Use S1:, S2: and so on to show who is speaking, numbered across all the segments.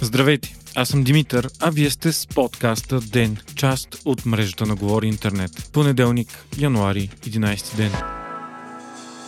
S1: Здравейте, аз съм Димитър, а вие сте с подкаста Ден, част от мрежата на Говори Интернет. Понеделник, януари, 11 ден.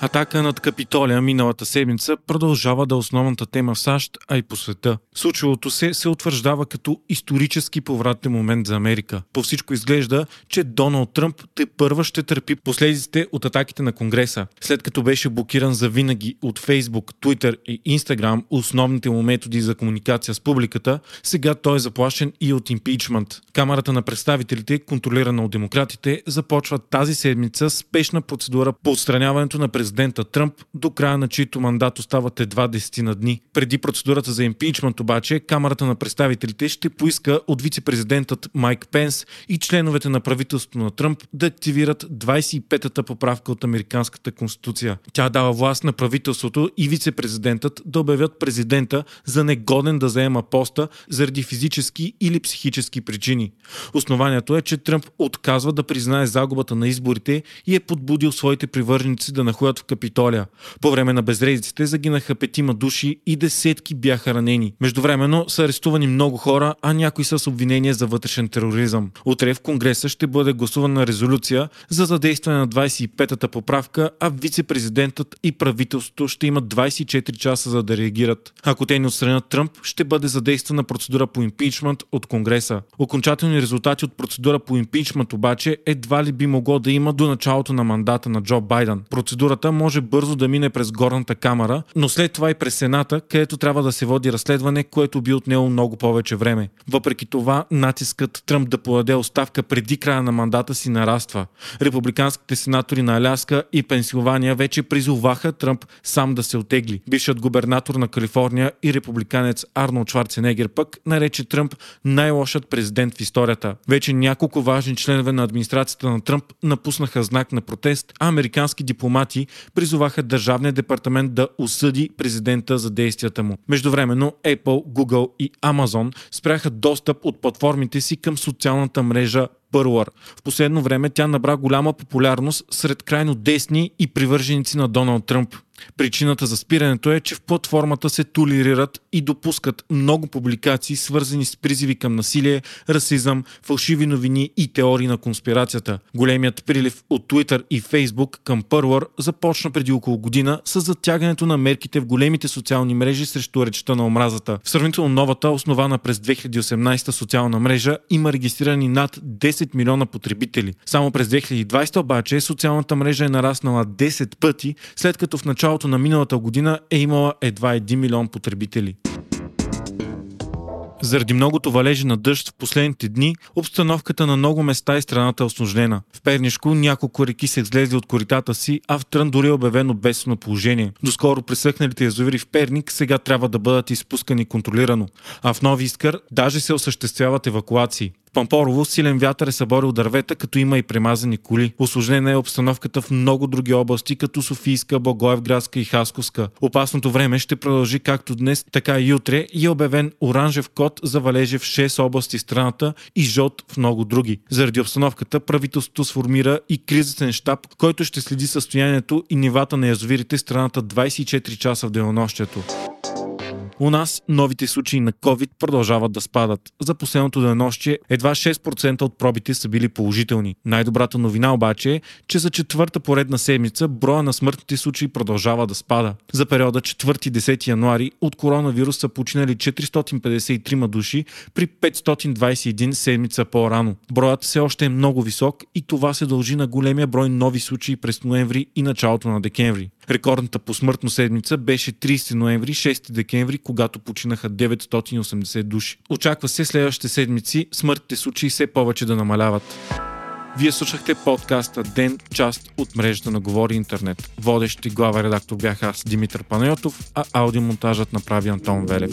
S1: Атака над Капитолия миналата седмица продължава да е основната тема в САЩ, а и по света. Случилото се се утвърждава като исторически повратен момент за Америка. По всичко изглежда, че Доналд Тръмп те първа ще търпи последиците от атаките на Конгреса. След като беше блокиран за винаги от Фейсбук, Twitter и Instagram, основните му методи за комуникация с публиката, сега той е заплашен и от импичмент. Камерата на представителите, контролирана от демократите, започва тази седмица спешна процедура по отстраняването на президента президента Тръмп, до края на чието мандат остават едва 10 на дни. Преди процедурата за импичмент обаче, Камерата на представителите ще поиска от вице-президентът Майк Пенс и членовете на правителството на Тръмп да активират 25-та поправка от Американската конституция. Тя дава власт на правителството и вице-президентът да обявят президента за негоден да заема поста заради физически или психически причини. Основанието е, че Тръмп отказва да признае загубата на изборите и е подбудил своите привърженици да находят в Капитолия. По време на безредиците загинаха петима души и десетки бяха ранени. Междувременно са арестувани много хора, а някои с обвинения за вътрешен тероризъм. Утре в Конгреса ще бъде гласувана резолюция за задействане на 25-та поправка, а вице-президентът и правителството ще имат 24 часа за да реагират. Ако те не отстранят Тръмп, ще бъде задействана процедура по импичмент от Конгреса. Окончателни резултати от процедура по импичмент обаче едва ли би могло да има до началото на мандата на Джо Байден. Процедурата може бързо да мине през горната камера, но след това и през Сената, където трябва да се води разследване, което би отнело много повече време. Въпреки това, натискът Тръмп да подаде оставка преди края на мандата си нараства. Републиканските сенатори на Аляска и Пенсилвания вече призоваха Тръмп сам да се отегли. Бившият губернатор на Калифорния и републиканец Арнолд Шварценегер пък нарече Тръмп най-лошият президент в историята. Вече няколко важни членове на администрацията на Тръмп напуснаха знак на протест, а американски дипломати призоваха Държавния департамент да осъди президента за действията му. Междувременно Apple, Google и Amazon спряха достъп от платформите си към социалната мрежа Първър. В последно време тя набра голяма популярност сред крайно десни и привърженици на Доналд Тръмп. Причината за спирането е, че в платформата се толерират и допускат много публикации, свързани с призиви към насилие, расизъм, фалшиви новини и теории на конспирацията. Големият прилив от Twitter и Facebook към Първър започна преди около година с затягането на мерките в големите социални мрежи срещу речта на омразата. В сравнително новата, основана през 2018 социална мрежа, има регистрирани над 10 милиона потребители. Само през 2020 обаче социалната мрежа е нараснала 10 пъти, след като в началото началото на миналата година е имала едва 1 милион потребители. Заради многото валежи на дъжд в последните дни, обстановката на много места и страната е осложнена. В Пернишко няколко реки се излезли от коритата си, а в Трън дори е обявено бедствено положение. Доскоро пресъхналите язовири в Перник сега трябва да бъдат изпускани контролирано, а в Нови Искър даже се осъществяват евакуации. Пампорово силен вятър е съборил дървета, като има и премазани коли. Осложнена е обстановката в много други области, като Софийска, Благоевградска и Хасковска. Опасното време ще продължи както днес, така и утре и е обявен оранжев код за валежи в 6 области страната и жълт в много други. Заради обстановката правителството сформира и кризисен щаб, който ще следи състоянието и нивата на язовирите страната 24 часа в денонощието. У нас новите случаи на COVID продължават да спадат. За последното денонощие едва 6% от пробите са били положителни. Най-добрата новина обаче е, че за четвърта поредна седмица броя на смъртните случаи продължава да спада. За периода 4-10 януари от коронавирус са починали 453 души при 521 седмица по-рано. Броят все още е много висок и това се дължи на големия брой нови случаи през ноември и началото на декември. Рекордната посмъртно седмица беше 30 ноември, 6 декември, когато починаха 980 души. Очаква се следващите седмици смъртните случаи все повече да намаляват. Вие слушахте подкаста Ден, част от мрежата на Говори Интернет. Водещ и глава редактор бях аз, Димитър Панайотов, а аудиомонтажът направи Антон Велев.